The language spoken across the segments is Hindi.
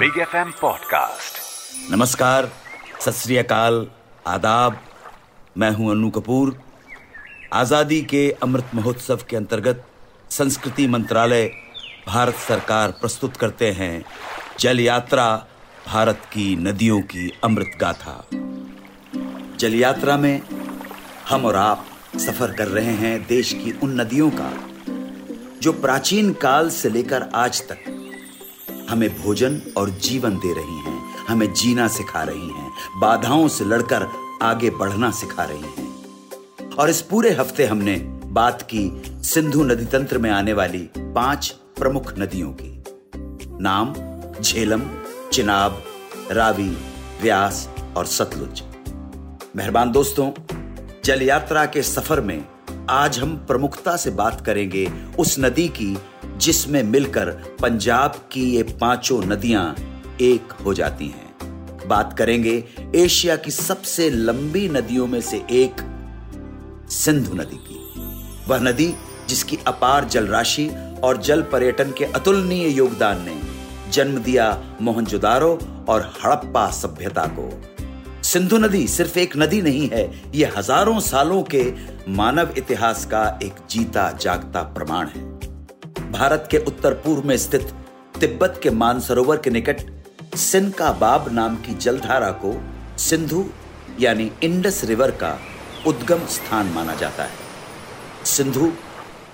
बिग एफ़ एम पॉडकास्ट नमस्कार, सत आदाब। मैं हूँ अनु कपूर। आज़ादी के अमृत महोत्सव के अंतर्गत संस्कृति मंत्रालय भारत सरकार प्रस्तुत करते हैं जल यात्रा भारत की नदियों की अमृत गाथा। जल यात्रा में हम और आप सफ़र कर रहे हैं देश की उन नदियों का, जो प्राचीन काल से लेकर आज तक हमें भोजन और जीवन दे रही हैं। हमें जीना सिखा रही हैं। बाधाओं से लड़कर आगे बढ़ना सिखा रही हैं। और इस पूरे हफ़्ते हमने बात की सिंधु नदी तंत्र में आने वाली पाँच प्रमुख नदियों की। नाम, झेलम, चिनाब, रावी, व्यास और सतलुज। मेहरबान दोस्तों, जल यात्रा के सफ़र में आज हम प्रमुखता से बात करेंगे उस नदी की जिसमें मिलकर पंजाब की ये पाँचों नदियाँ एक हो जाती हैं। बात करेंगे एशिया की सबसे लंबी नदियों में से एक, सिंधु नदी की। वह नदी जिसकी अपार जल राशि और जल पर्यटन के अतुलनीय योगदान ने जन्म दिया मोहनजोदारो और हड़प्पा सभ्यता को। सिंधु नदी सिर्फ़ एक नदी नहीं है, यह हज़ारों सालों के मानव इतिहास का एक जीता जागता प्रमाण है। भारत के उत्तर पूर्व में स्थित तिब्बत के मानसरोवर के निकट सिनका बाब नाम की जलधारा को सिंधु, यानी इंडस रिवर का उद्गम स्थान माना जाता है। सिंधु,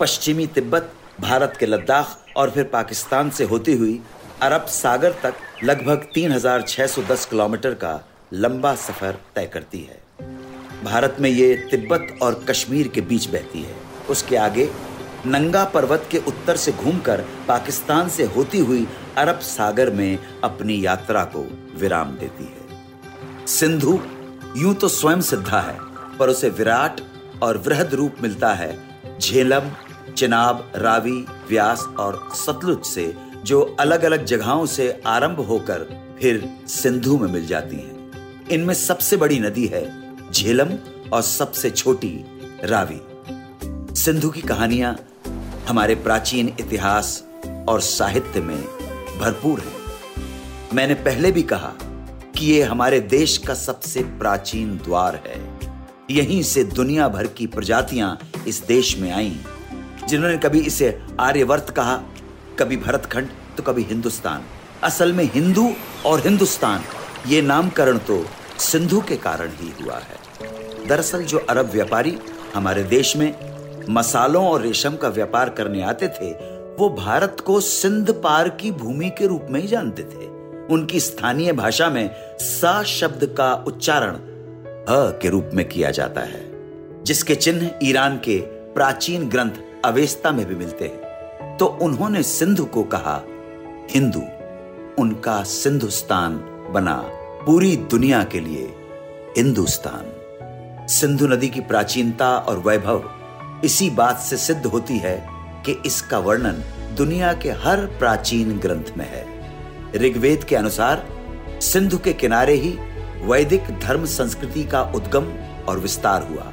पश्चिमी तिब्बत, भारत के लद्दाख और फिर पाकिस्तान से होती हुई अरब सागर तक लगभग 3610 किलोमीटर का लंबा सफ़र तय करती है। भारत में ये तिब्बत और कश्मीर के बीच बहती है। उसके आगे नंगा पर्वत के उत्तर से घूमकर पाकिस्तान से होती हुई अरब सागर में अपनी यात्रा को विराम देती है। सिंधु, यूँ तो स्वयं सिद्धा है, पर उसे विराट और वृहद रूप मिलता है, झेलम, चिनाब, रावी, व्यास और सतलुज से, जो अलग अलग जगहों से आरंभ होकर फिर सिंधु में मिल जाती हैं। इनमें सबसे बड़ी नदी है झेलम और सबसे छोटी रावी। सिंधु की कहानियाँ हमारे प्राचीन इतिहास और साहित्य में भरपूर है। मैंने पहले भी कहा कि ये हमारे देश का सबसे प्राचीन द्वार है। यहीं से दुनिया भर की प्रजातियाँ इस देश में आई, जिन्होंने कभी इसे आर्यवर्त कहा, कभी भरतखंड तो कभी हिंदुस्तान। असल में हिंदू और हिंदुस्तान, ये नामकरण तो सिंधु के कारण ही हुआ है। दरअसल जो अरब व्यापारी हमारे देश में मसालों और रेशम का व्यापार करने आते थे, वो भारत को सिंध पार की भूमि के रूप में ही जानते थे। उनकी स्थानीय भाषा में सा शब्द का उच्चारण अ के रूप में किया जाता है, जिसके चिन्ह ईरान के प्राचीन ग्रंथ अवेस्ता में भी मिलते हैं। तो उन्होंने सिंधु को कहा, हिंदू, उनका सिंधुस्तान बना पूरी दुनिया के लिए हिंदुस्तान। सिंधु नदी की प्राचीनता और वैभव इसी बात से सिद्ध होती है कि इसका वर्णन दुनिया के हर प्राचीन ग्रंथ में है। ऋग्वेद के अनुसार, सिंधु के किनारे ही वैदिक धर्म संस्कृति का उद्गम और विस्तार हुआ।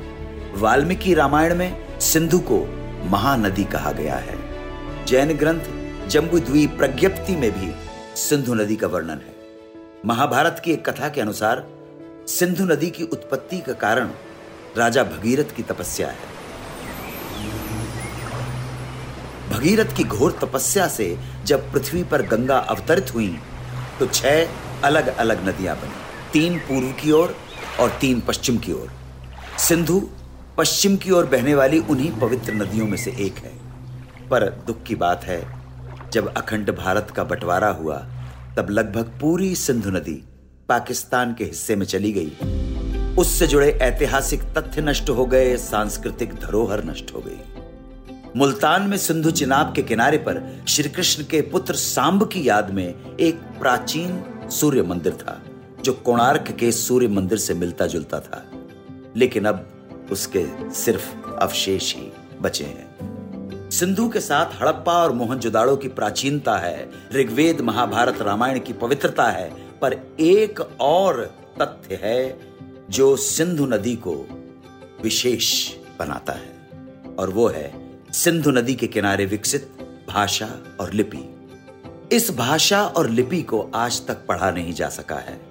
वाल्मीकि रामायण में सिंधु को महानदी कहा गया है। जैन ग्रंथ जम्बुद्वीप प्रज्ञप्ति में भी सिंधु नदी का वर्णन है। महाभारत की एक कथा के अनुसार, सिंधु नदी की उत्पत्ति का कारण राजा भगीरथ की तपस्या है। भगीरथ की घोर तपस्या से जब पृथ्वी पर गंगा अवतरित हुई तो छह अलग अलग नदियाँ बनी तीन पूर्व की ओर और, तीन पश्चिम की ओर। सिंधु पश्चिम की ओर बहने वाली उन्हीं पवित्र नदियों में से एक है। पर दुख की बात है जब अखंड भारत का बंटवारा हुआ तब लगभग पूरी सिंधु नदी पाकिस्तान के हिस्से में चली गई। उससे जुड़े ऐतिहासिक तथ्य नष्ट हो गए सांस्कृतिक धरोहर नष्ट हो गई मुल्तान में सिंधु चिनाब के किनारे पर श्री कृष्ण के पुत्र सांब की याद में एक प्राचीन सूर्य मंदिर था, जो कोणार्क के सूर्य मंदिर से मिलता जुलता था। लेकिन अब उसके सिर्फ़ अवशेष ही बचे हैं। सिंधु के साथ हड़प्पा और मोहनजोदाड़ो की प्राचीनता है, ऋग्वेद, महाभारत, रामायण की पवित्रता है, पर एक और तथ्य है जो सिंधु नदी को विशेष बनाता है, और वो है सिंधु नदी के किनारे विकसित भाषा और लिपि। इस भाषा और लिपि को आज तक पढ़ा नहीं जा सका है।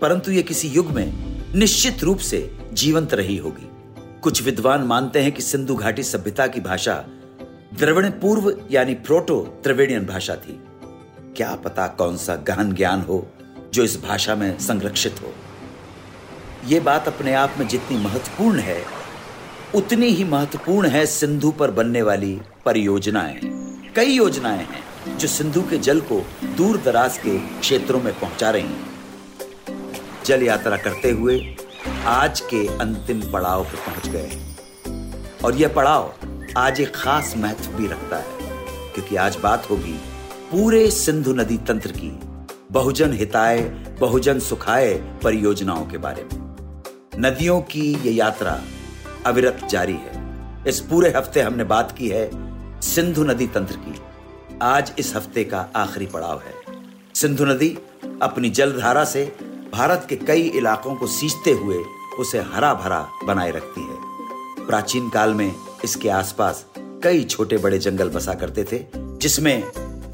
परंतु यह किसी युग में निश्चित रूप से जीवंत रही होगी। कुछ विद्वान मानते हैं कि सिंधु घाटी सभ्यता की भाषा द्रविण पूर्व यानी प्रोटो द्रविडियन भाषा थी। क्या पता कौन सा गहन ज्ञान हो जो इस भाषा में संरक्षित हो। यह बात अपने आप में जितनी महत्वपूर्ण है उतनी ही महत्वपूर्ण है सिंधु पर बनने वाली परियोजनाएँ। कई योजनाएँ हैं जो सिंधु के जल को दूर दराज के क्षेत्रों में पहुँचा रही हैं। जल यात्रा करते हुए आज के अंतिम पड़ाव पर पहुँच गए और यह पड़ाव आज एक खास महत्व भी रखता है, क्योंकि आज बात होगी पूरे सिंधु नदी तंत्र की बहुजन हिताय, बहुजन सुखाय परियोजनाओं के बारे में। नदियों की यह यात्रा अविरत जारी है। इस पूरे हफ़्ते हमने बात की है सिंधु नदी तंत्र की। आज इस हफ़्ते का आखिरी पड़ाव है। सिंधु नदी अपनी जलधारा से भारत के कई इलाकों को सींचते हुए उसे हरा भरा बनाए रखती है। प्राचीन काल में इसके आसपास कई छोटे बड़े जंगल बसा करते थे, जिसमें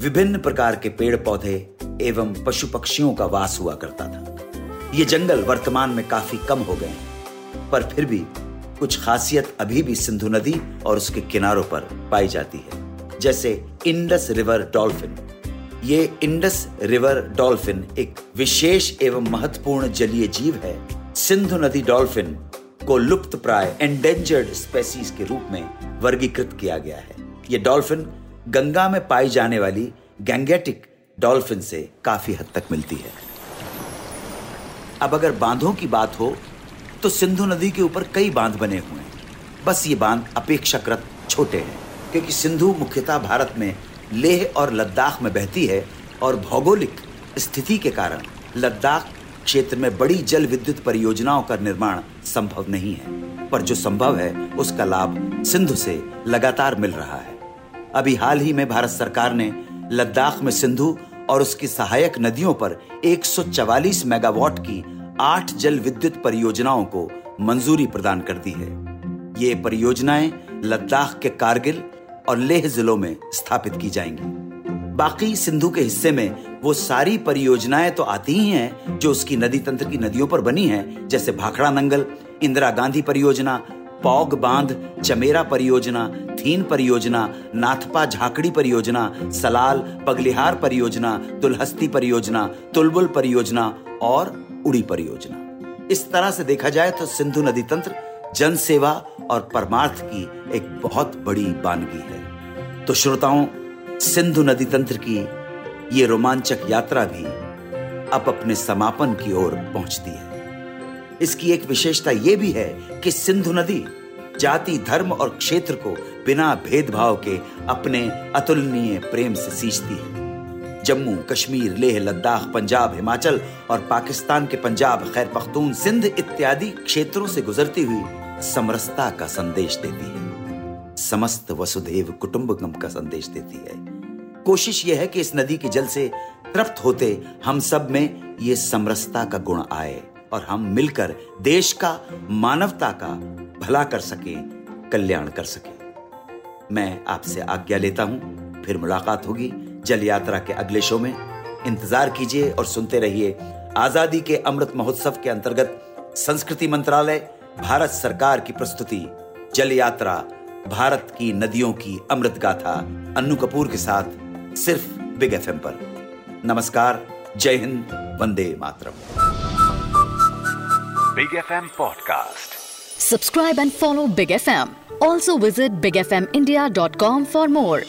विभिन्न प्रकार के पेड़ पौधे एवं पशु पक्षियों का वास हुआ करता था। ये जंगल वर्तमान में काफ़ी कम हो गए हैं, पर फिर भी कुछ खासियत अभी भी सिंधु नदी और उसके किनारों पर पाई जाती है, जैसे इंडस रिवर डॉल्फिन। ये इंडस रिवर डॉल्फिन एक विशेष एवं महत्वपूर्ण जलीय जीव है। सिंधु नदी डॉल्फिन को लुप्त प्राय एंडेंजर्ड स्पेसीज के रूप में वर्गीकृत किया गया है। ये डॉल्फिन गंगा में पाई जाने वाली गैंगेटिक डॉल्फिन से काफ़ी हद तक मिलती है। अब अगर बांधों की बात हो तो सिंधु नदी के ऊपर कई बाँध बने हुए हैं। बस ये बाँध अपेक्षाकृत छोटे हैं, क्योंकि सिंधु मुख्यतः भारत में लेह और लद्दाख में बहती है और भौगोलिक स्थिति के कारण लद्दाख क्षेत्र में बड़ी जल विद्युत परियोजनाओं का निर्माण संभव नहीं है। पर जो संभव है, उसका लाभ सिंधु से लगातार मिल रहा है। अभी हाल ही में भारत सरकार ने लद्दाख में सिंधु और उसकी सहायक नदियों पर 144 मेगावाट की आठ जल विद्युत परियोजनाओं को मंजूरी प्रदान कर दी है। ये परियोजनाएँ लद्दाख के कारगिल और लेह जिलों में स्थापित की जाएँगी। बाकी सिंधु के हिस्से में वो सारी परियोजनाएँ तो आती ही हैं जो उसकी नदी तंत्र की नदियों पर बनी हैं, जैसे भाखड़ा नंगल, इंदिरा गांधी परियोजना, पौग बाँध, चमेरा परियोजना, थीन परियोजना, नाथपा झाकड़ी परियोजना, सलाल, पगलिहार परियोजना, दुलहस्ती परियोजना, तुलबुल परियोजना और उड़ी परियोजना। इस तरह से देखा जाए तो सिंधु नदी तंत्र जन सेवा और परमार्थ की एक बहुत बड़ी बानगी है। तो श्रोताओं, सिंधु नदी तंत्र की ये रोमांचक यात्रा भी अब अपने समापन की ओर पहुँचती है। इसकी एक विशेषता यह भी है कि सिंधु नदी जाति, धर्म और क्षेत्र को बिना भेदभाव के अपने अतुलनीय प्रेम से सींचती है। जम्मू, कश्मीर, लेह, लद्दाख, पंजाब, हिमाचल और पाकिस्तान के पंजाब खैर पख्तून सिंध इत्यादि क्षेत्रों से गुजरती हुई समरसता का संदेश देती है। समस्त वसुदेव कुटुंबकम का संदेश देती है। कोशिश यह है कि इस नदी के जल से तृप्त होते हम सब में ये समरसता का गुण आए और हम मिलकर देश का, मानवता का भला कर सके, कल्याण कर सके। मैं आपसे आज्ञा लेता हूँ, फिर मुलाकात होगी। जल यात्रा के अगले शो में इंतज़ार कीजिए और सुनते रहिए आज़ादी के अमृत महोत्सव के अंतर्गत संस्कृति मंत्रालय भारत सरकार की प्रस्तुति जल यात्रा भारत की नदियों की अमृत गाथा अन्नू कपूर के साथ सिर्फ़ बिग एफ़ पर नमस्कार जय हिंद वंदे मातरम big F M podcast Subscribe and follow Big FM. Also visit bigfmindia.com for more.